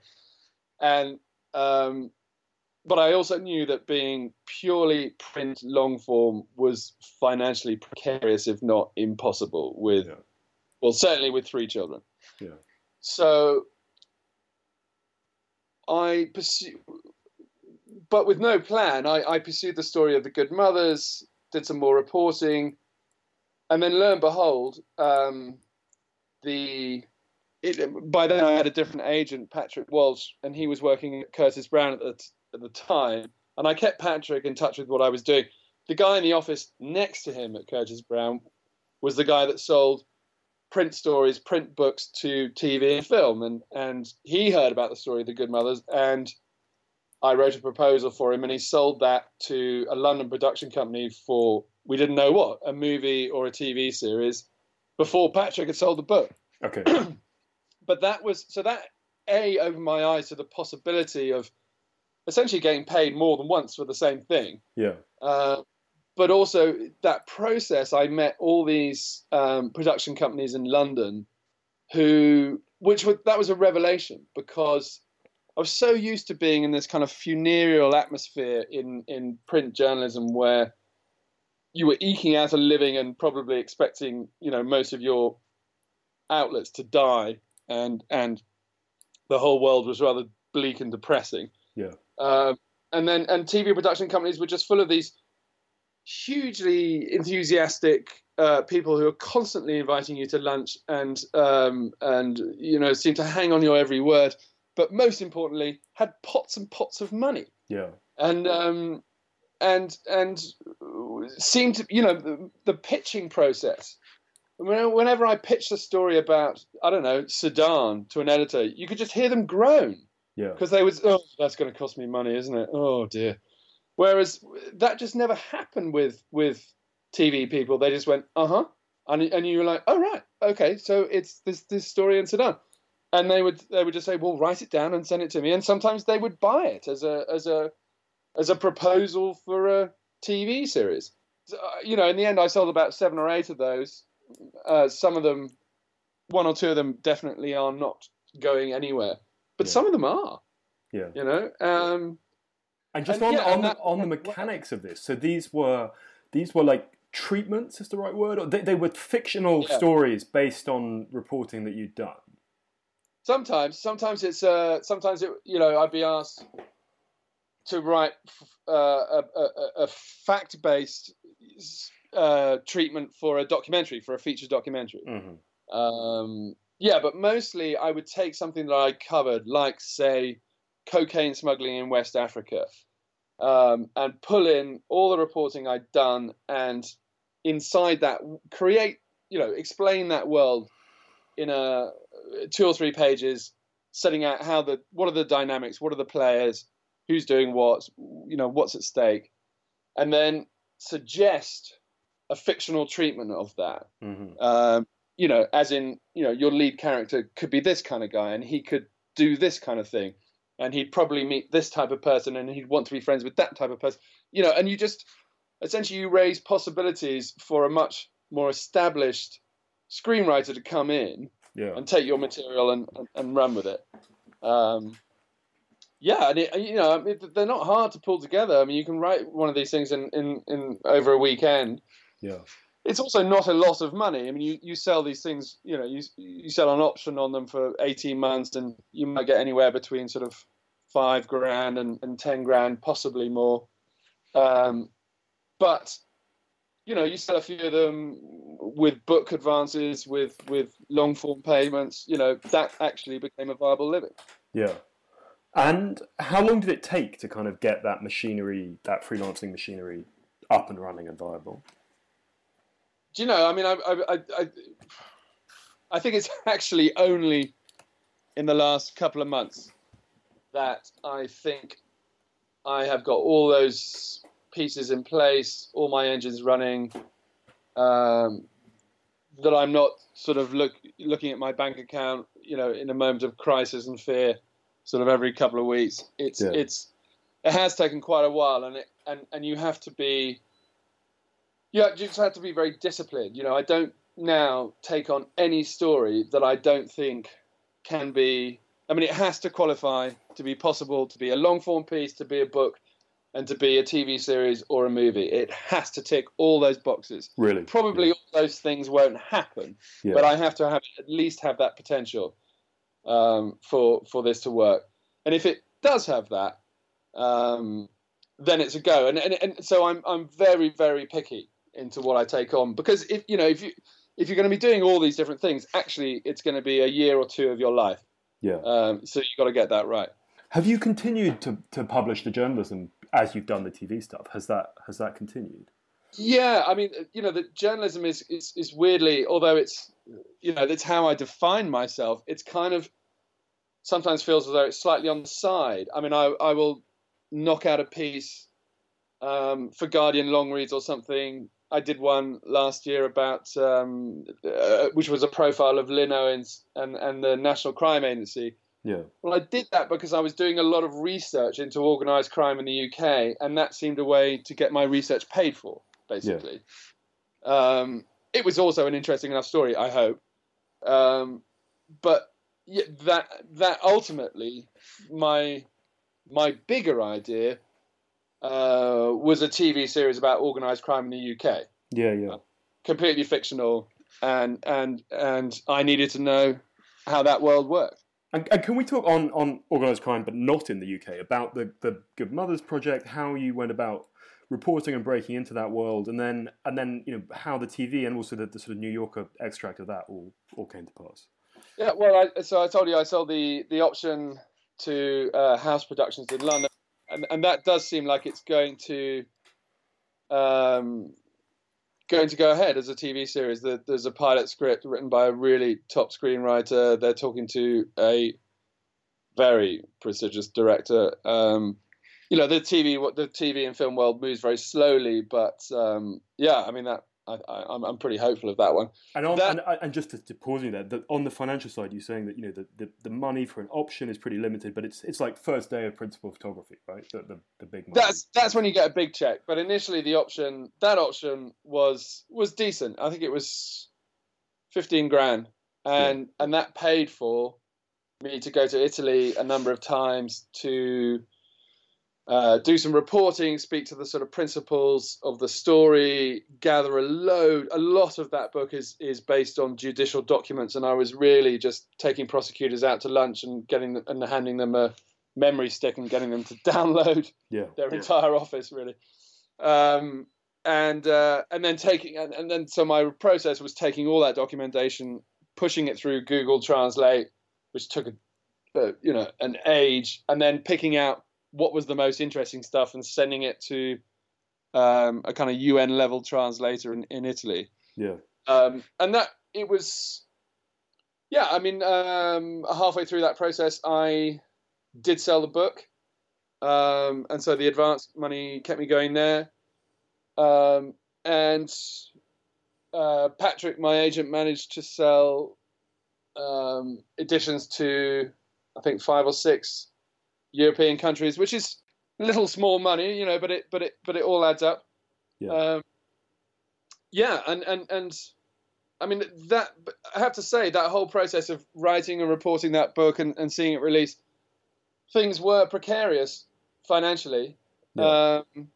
and um, but I also knew that being purely print long form was financially precarious, if not impossible. With
yeah.
well, certainly with three children.
Yeah.
So I pursue, but with no plan. I, I pursued the story of the good mothers, did some more reporting, and then lo and behold. Um, the it, by then I had a different agent, Patrick Walsh, and he was working at Curtis Brown at the, at the time. And I kept Patrick in touch with what I was doing. The guy in the office next to him at Curtis Brown was the guy that sold print stories, print books to TV and film. And, and he heard about the story of the Good Mothers. And I wrote a proposal for him, and he sold that to a London production company for, we didn't know what, a movie or a TV series before Patrick had sold the book.
Okay.
but that was so that a opened my eyes to the possibility of essentially getting paid more than once for the same thing.
Yeah.
Uh, but also that process, I met all these um, production companies in London, who, which was, that was a revelation because I was so used to being in this kind of funereal atmosphere in in print journalism where you were eking out a living and probably expecting, you know, most of your outlets to die, and and the whole world was rather bleak and depressing.
Yeah.
Um, and then and TV production companies were just full of these hugely enthusiastic uh, people who are constantly inviting you to lunch and um, and you know seem to hang on your every word, but most importantly had pots and pots of money.
Yeah.
And um, and and seemed to you know the, the pitching process whenever I pitched a story about I don't know Sudan to an editor, you could just hear them groan.
Yeah.
Because they was oh that's going to cost me money, isn't it? Oh dear. Whereas that just never happened with with TV people. They just went uh huh, and and you were like oh right okay so it's this this story in Sudan. And they would they would just say, "Well, write it down and send it to me." And sometimes they would buy it as a as a as a proposal for a TV series. So, uh, you know, in the end, I sold about seven or eight of those. Uh, some of them, one or two of them, definitely are not going anywhere, but
Yeah.
some of them are.
Yeah.
You know, um,
And just
And
on
yeah,
on, the,
that-
on the mechanics of this, so these were these were like treatments is the right word, or they, they were fictional
Yeah.
stories based on reporting that you'd done.
Sometimes sometimes it's uh sometimes it you know i'd be asked to write uh, a, a, a fact based uh, treatment for a documentary for a feature documentary.
Hmm
um, yeah but mostly i would take something that i covered like say cocaine smuggling in west africa um, and pull in all the reporting i'd done and inside that create you know explain that world in a two or three pages setting out how the what are the dynamics what are the players who's doing what you know what's at stake and then suggest a fictional treatment of that.
Hmm
um, you know as in you know your lead character could be this kind of guy and he could do this kind of thing and he'd probably meet this type of person and he'd want to be friends with that type of person. You know and you just essentially you raise possibilities for a much more established screenwriter to come in
Yeah.
and take your material and, and, and run with it. Um, yeah, and it, you know they're not hard to pull together. I mean, you can write one of these things in, in, in over a weekend.
Yeah.
It's also not a lot of money. I mean, you, you sell these things, you know, you you sell an option on them for eighteen months, and you might get anywhere between sort of five grand and, and ten grand, possibly more. Um, but you know, you sell a few of them with book advances, with with long form payments. You know, that actually became a viable living.
Yeah. And how long did it take to kind of get that machinery, that freelancing machinery, up and running and viable?
Do you know? I mean, I I I, I, I think it's actually only in the last couple of months that I think I have got all those pieces in place, all my engines running. Um, that I'm not sort of look looking at my bank account, you know, in a moment of crisis and fear, sort of every couple of weeks. It's
Yeah.
it's it has taken quite a while, and it and and you have to be you you just have to be very disciplined. You know, I don't now take on any story that I don't think can be. I mean, it has to qualify to be possible to be a long form piece, to be a book, and to be a TV series or a movie. It has to tick all those boxes.
Really?
Probably all those things won't happen,
Yeah.
but I have to have at least have that potential um, for for this to work. And if it does have that, um, then it's a go. And, and and so I'm I'm very very picky into what I take on because if you know if you if you're going to be doing all these different things, actually it's going to be a year or two of your life.
yeah.
Um, so you've got to get that right.
Have you continued to, to publish the journalism as you've done the TV stuff? Has that has that continued?
Yeah, I mean, you know, the journalism is, is is weirdly, although it's, you know, that's how I define myself. It's kind of sometimes feels as though it's slightly on the side. I mean, I I will knock out a piece um, for Guardian long reads or something. I did one last year about um, uh, which was a profile of Lynne Owens and and the National Crime Agency.
Yeah.
Well, I did that because I was doing a lot of research into organised crime in the UK, and that seemed a way to get my research paid for, basically. Um, it was also an interesting enough story, I hope. Um, but yeah, that that ultimately, my my bigger idea uh, was a TV series about organised crime in the UK,
Yeah, yeah.
completely fictional, and and and I needed to know how that world worked.
And, and can we talk on, on organised crime, but not in the UK, about the, the Good Mothers Project, how you went about reporting and breaking into that world, and then and then you know how the TV and also the, the sort of New Yorker extract of that all all came to pass.
Yeah, well, I, so I told you I sold the the option to uh, House Productions in London, and and that does seem like it's going to um, going to go ahead as a TV series. There's a pilot script written by a really top screenwriter. They're talking to a very prestigious director. Um, you know, the TV the TV and film world moves very slowly, but um, yeah, I mean that I, am pretty hopeful of that one.
And, on, that, and, uh, and, just to, to, pause you there, the, on the financial side, you're saying that you know the, the, the, money for an option is pretty limited, but it's it's like first day of principal photography, right? The, the, the big money.
That's that's when you get a big check. But initially, the option that option was was decent. I think it was fifteen grand, and yeah. and that paid for me to go to Italy a number of times to uh, do some reporting, speak to the sort of principals of the story, gather a load. A lot of that book is is based on judicial documents, and I was really just taking prosecutors out to lunch and getting and handing them a memory stick and getting them to download
yeah.
their
yeah.
entire office, really. Um, and uh, and then taking and, and then so my process was taking all that documentation, pushing it through Google Translate, which took a, uh, you know an age, and then picking out what was the most interesting stuff and sending it to um, a kind of UN level translator in, in Italy.
Yeah.
Um, and that it was, yeah. I mean, um, halfway through that process, I did sell the book, um, and so the advance money kept me going there. Um, and uh, Patrick, my agent, managed to sell um, editions to I think five or six European countries, which is little small money, you know, but it but it but it all adds up.
Yeah. Um,
yeah, and and and I mean that I have to say that whole process of writing and reporting that book and, and seeing it released, things were precarious financially. Yeah. Um,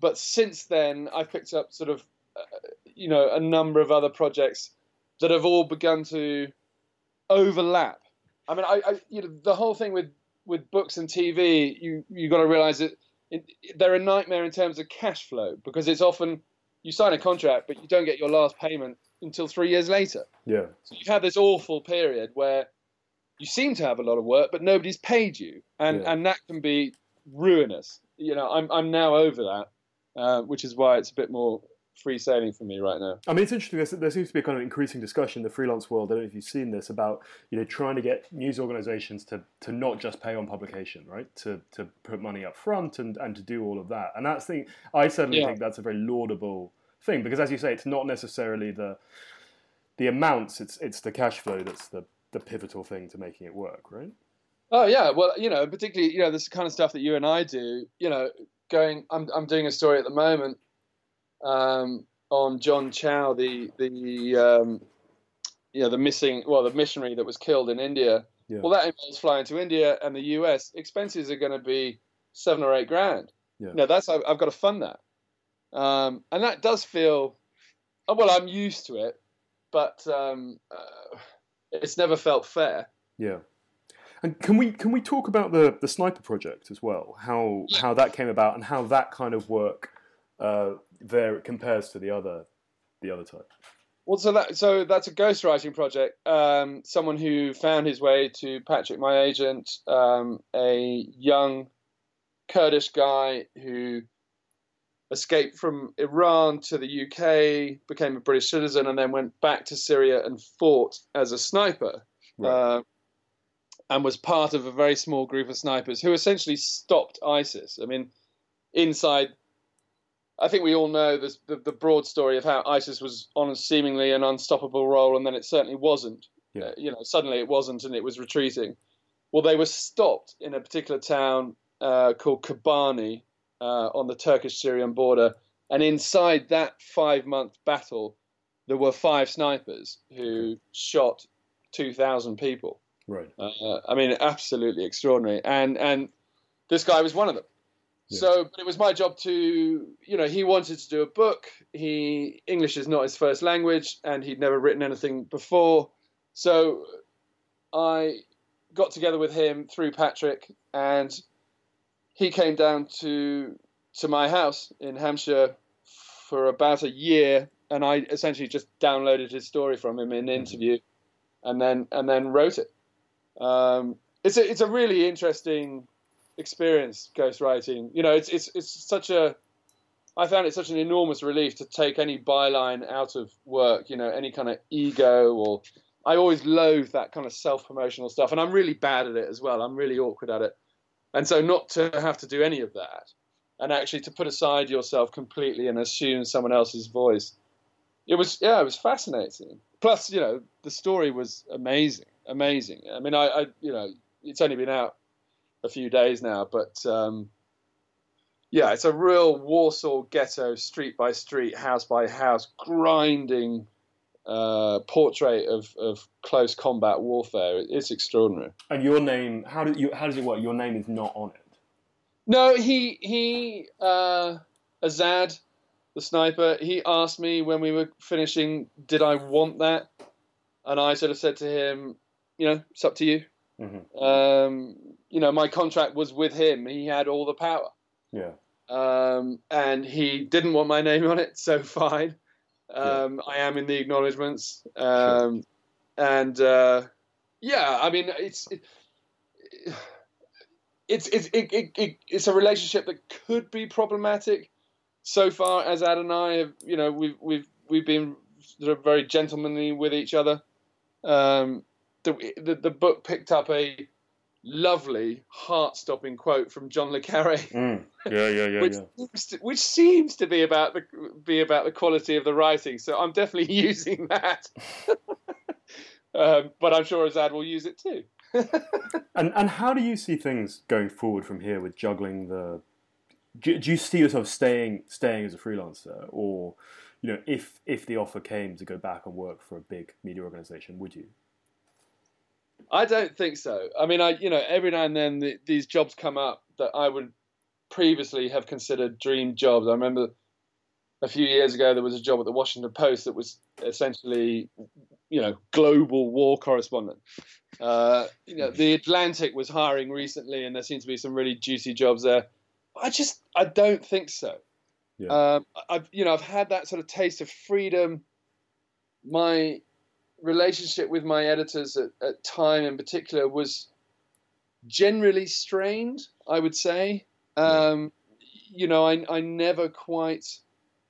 but since then, I've picked up sort of, uh, you know, a number of other projects that have all begun to overlap. I mean, I, I you know, the whole thing with with books and TV, you you got to realize that it, they're a nightmare in terms of cash flow because it's often you sign a contract but you don't get your last payment until three years later.
Yeah.
So you've had this awful period where you seem to have a lot of work but nobody's paid you, and yeah. and that can be ruinous. You know, I'm I'm now over that, uh, which is why it's a bit more free sailing for me right now.
I mean, it's interesting. There seems to be a kind of increasing discussion in the freelance world. I don't know if you've seen this about you know trying to get news organisations to to not just pay on publication, right? To to put money up front and and to do all of that. And that's the I certainly yeah. think that's a very laudable thing because, as you say, it's not necessarily the the amounts. It's it's the cash flow that's the the pivotal thing to making it work, right?
Oh yeah, well you know particularly you know this kind of stuff that you and I do. You know, going I'm I'm doing a story at the moment um, on John Chau, the the um, yeah the missing well the missionary that was killed in India. Yeah. Well, that involves flying to India and the US. Expenses are going to be seven or eight grand. Yeah. You know, that's I've, I've got to fund that, um, and that does feel oh, well. I'm used to it, but um, uh, it's never felt fair.
Yeah. And can we can we talk about the the sniper project as well? How how that came about and how that kind of work uh, there it compares to the other the other type?
Well, so that so that's a ghostwriting project. Um, someone who found his way to Patrick, my agent, um, a young Kurdish guy who escaped from Iran to the UK, became a British citizen, and then went back to Syria and fought as a sniper. Right. Uh, and was part of a very small group of snipers who essentially stopped ISIS. I mean, inside I think we all know the, the broad story of how ISIS was on a seemingly an unstoppable roll, and then it certainly wasn't. Yeah. Uh, you know, suddenly it wasn't, and it was retreating. Well, they were stopped in a particular town uh, called Kobani uh, on the Turkish-Syrian border, and inside that five-month battle, there were five snipers who shot two thousand people.
Right.
Uh, I mean, absolutely extraordinary, and and this guy was one of them. So, but it was my job to, you know, he wanted to do a book. He English is not his first language, and he'd never written anything before. So, I got together with him through Patrick, and he came down to to my house in Hampshire for about a year, and I essentially just downloaded his story from him in an mm-hmm. interview, and then and then wrote it. Um, it's a it's a really interesting experience ghostwriting. You know, it's it's it's such a I found it such an enormous relief to take any byline out of work. You know, any kind of ego or I always loathe that kind of self promotional stuff, and I'm really bad at it as well. I'm really awkward at it, and so not to have to do any of that and actually to put aside yourself completely and assume someone else's voice. It was yeah, it was fascinating. Plus, you know, the story was amazing, amazing. I mean, I, I you know, it's only been out a few days now, but um, yeah, it's a real Warsaw ghetto, street by street, house by house, grinding uh, portrait of, of close combat warfare. It's extraordinary.
And your name, how did you? How does it work? Your name is not on it.
No, he he uh, Azad, the sniper. He asked me when we were finishing, did I want that? And I sort of said to him, you know, it's up to you. Mm-hmm. Um, you know, my contract was with him. He had all the power.
Yeah.
Um, and he didn't want my name on it, so fine. Um, yeah. I am in the acknowledgements. Um, sure. And uh, yeah, I mean, it's. It, it's it's it, it, it, it's a relationship that could be problematic. So far, Azad and I have, you know, we've we've we've been sort of very gentlemanly with each other. Um, the, the, the book picked up a lovely, heart-stopping quote from John le Carre.
Mm. Yeah, yeah, yeah,
which,
yeah.
Seems to, which seems to be about the be about the quality of the writing. So I'm definitely using that. um, but I'm sure Azad will use it too.
and and how do you see things going forward from here with juggling the? Do, do you see yourself staying staying as a freelancer, or you know, if if the offer came to go back and work for a big media organization, would you?
I don't think so. I mean, I you know, every now and then the, these jobs come up that I would previously have considered dream jobs. I remember a few years ago there was a job at the Washington Post that was essentially, you know, global war correspondent. Uh, you know, the Atlantic was hiring recently, and there seems to be some really juicy jobs there. I just, I don't think so. Yeah. Um, I've, you know, I've had that sort of taste of freedom. My relationship with my editors at, at Time, in particular, was generally strained. I would say. Um, you know, I, I never quite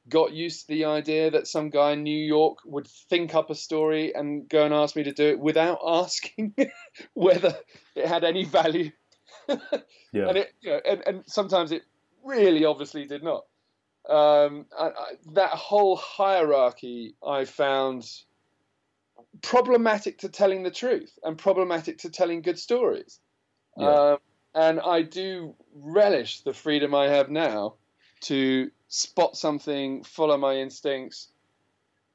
got used to the idea that some guy in New York would think up a story and go and ask me to do it without asking whether it had any value.
yeah.
And, it, you know, and, and sometimes it really obviously did not. Um, I, I, that whole hierarchy I found problematic to telling the truth and problematic to telling good stories. Yeah. Um, and I do relish the freedom I have now to spot something, follow my instincts,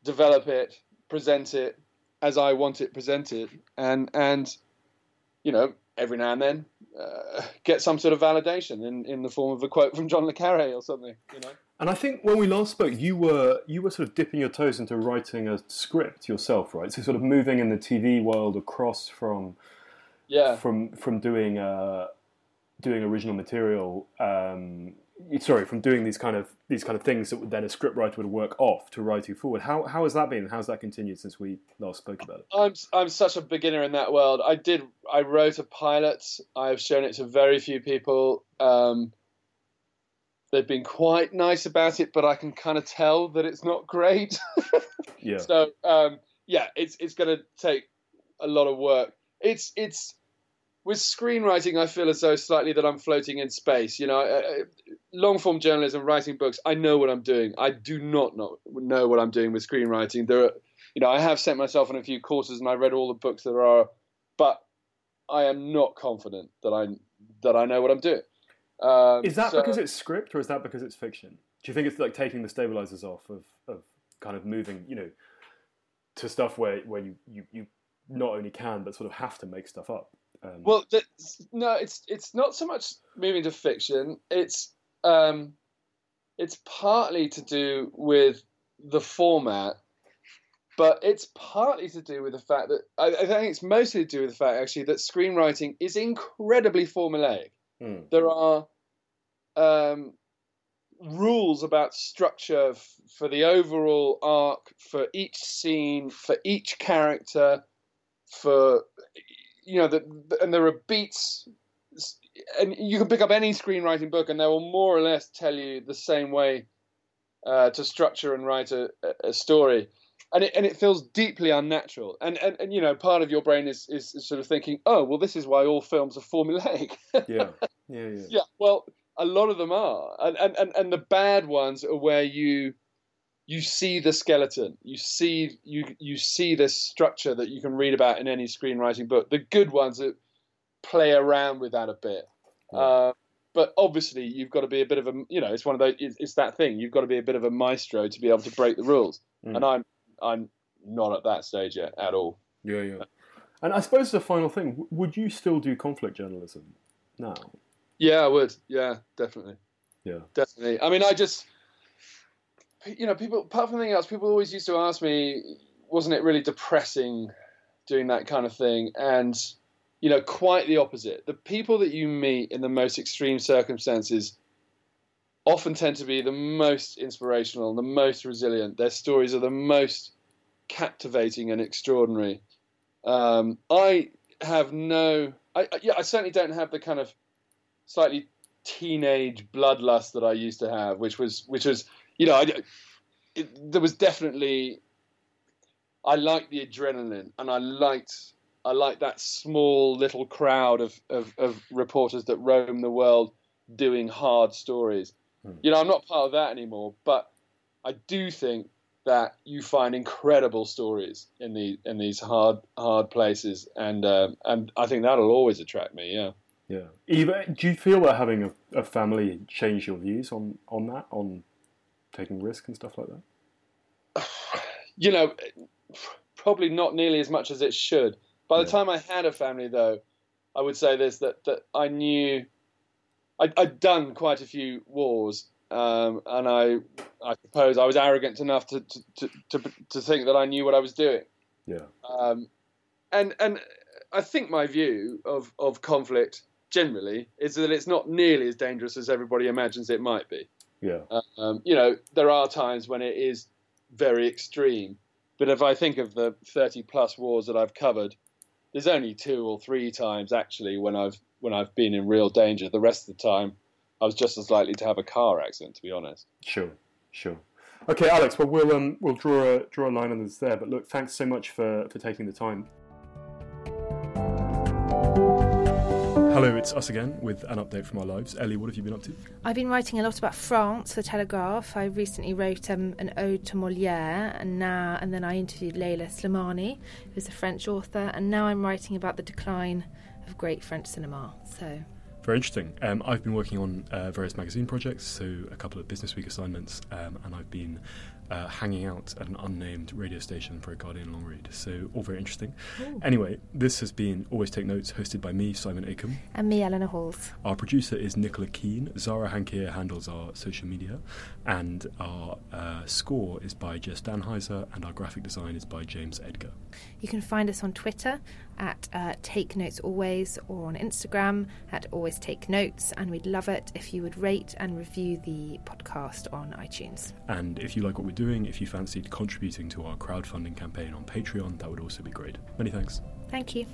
develop it, present it as I want it presented, and and you know every now and then uh, get some sort of validation in, in the form of a quote from John le Carre or something, you know.
And I think when we last spoke, you were you were sort of dipping your toes into writing a script yourself, right? So sort of moving in the TV world across from
yeah
from from doing uh, doing original material um, sorry, from doing these kind of these kind of things that then a scriptwriter would work off to write you forward. How how has that been? How's that continued since we last spoke about it?
I'm I'm such a beginner in that world. I did I wrote a pilot. I've shown it to very few people. Um, they've been quite nice about it, but I can kind of tell that it's not great.
yeah.
So um, yeah, it's it's going to take a lot of work. It's it's with screenwriting, I feel as though slightly that I'm floating in space. You know, uh, long form journalism, writing books, I know what I'm doing. I do not know, know what I'm doing with screenwriting. There are, you know, I have sent myself on a few courses and I read all the books there are, but I am not confident that I that I know what I'm doing. Um,
is that so, because it's script or is that because it's fiction? Do you think it's like taking the stabilizers off of, of kind of moving, you know, to stuff where, where you, you, you not only can but sort of have to make stuff up?
Um, well, no, it's it's not so much moving to fiction. It's um, it's partly to do with the format, but it's partly to do with the fact that I, I think it's mostly to do with the fact actually that screenwriting is incredibly formulaic.
Hmm.
There are um, rules about structure f- for the overall arc, for each scene, for each character, for you know, the, and there are beats, and you can pick up any screenwriting book, and they will more or less tell you the same way uh, to structure and write a, a story. And it, and it feels deeply unnatural. And, and, and you know, part of your brain is, is, is sort of thinking, oh, well, this is why all films are formulaic.
yeah. Yeah, yeah.
Yeah. Well, a lot of them are, and, and and and the bad ones are where you you see the skeleton, you see you you see this structure that you can read about in any screenwriting book. The good ones that play around with that a bit. Yeah. Uh, but obviously, you've got to be a bit of a, you know, it's one of those, it's, it's, that thing. You've got to be a bit of a maestro to be able to break the rules. Mm. And I'm, I'm not at that stage yet at all.
Yeah, yeah. And I suppose the final thing, would you still do conflict journalism now?
Yeah, I would. Yeah, definitely.
Yeah,
definitely. I mean, I just, you know, people. Apart from anything else, people always used to ask me, wasn't it really depressing doing that kind of thing? And you know, quite the opposite. The people that you meet in the most extreme circumstances often tend to be the most inspirational, the most resilient. Their stories are the most captivating and extraordinary. Um, I have no, I, yeah, I certainly don't have the kind of slightly teenage bloodlust that I used to have, which was, which was, you know, I, it, there was definitely, I liked the adrenaline and I liked I like that small little crowd of, of, of reporters that roam the world doing hard stories. Hmm. You know, I'm not part of that anymore, but I do think that you find incredible stories in the in these hard hard places, and uh, and I think that'll always attract me. Yeah.
Yeah. Eva, do you feel that having a, a family change your views on on that, on taking risk and stuff like that?
You know, probably not nearly as much as it should. By the yeah. time I had a family, though, I would say this that that I knew I, had done quite a few wars, um, and I I suppose I was arrogant enough to to, to to think that I knew what I was doing.
Yeah.
Um, and and I think my view of of conflict generally is that it's not nearly as dangerous as everybody imagines it might be.
Yeah.
Um, you know, there are times when it is very extreme, but if I think of the 30 plus wars that I've covered, there's only two or three times actually when I've when I've been in real danger. The rest of the time, I was just as likely to have a car accident, to be honest.
Sure, sure. Okay, Alex. Well, we'll um, we'll draw a draw a line on this there. But look, thanks so much for for taking the time. Hello, it's us again with an update from our lives. Ellie, what have you been up to?
I've been writing a lot about France for Telegraph. I recently wrote um, an ode to Molière, and now and then I interviewed Leila Slimani, who's a French author, and now I'm writing about the decline of great French cinema. So
very interesting. Um, I've been working on uh, various magazine projects, so a couple of Business Week assignments, um, and I've been uh, hanging out at an unnamed radio station for a Guardian long read. So, all very interesting. Ooh. Anyway, this has been Always Take Notes, hosted by me, Simon Akam.
And me, Eleanor Halls.
Our producer is Nicola Keane. Zara Hankier handles our social media. And our uh, score is by Jess Danheiser, and our graphic design is by James Edgar.
You can find us on Twitter at uh, Take Notes Always or on Instagram at Always Take Notes. And we'd love it if you would rate and review the podcast on iTunes.
And if you like what we're doing, if you fancied contributing to our crowdfunding campaign on Patreon, that would also be great. Many thanks.
Thank you.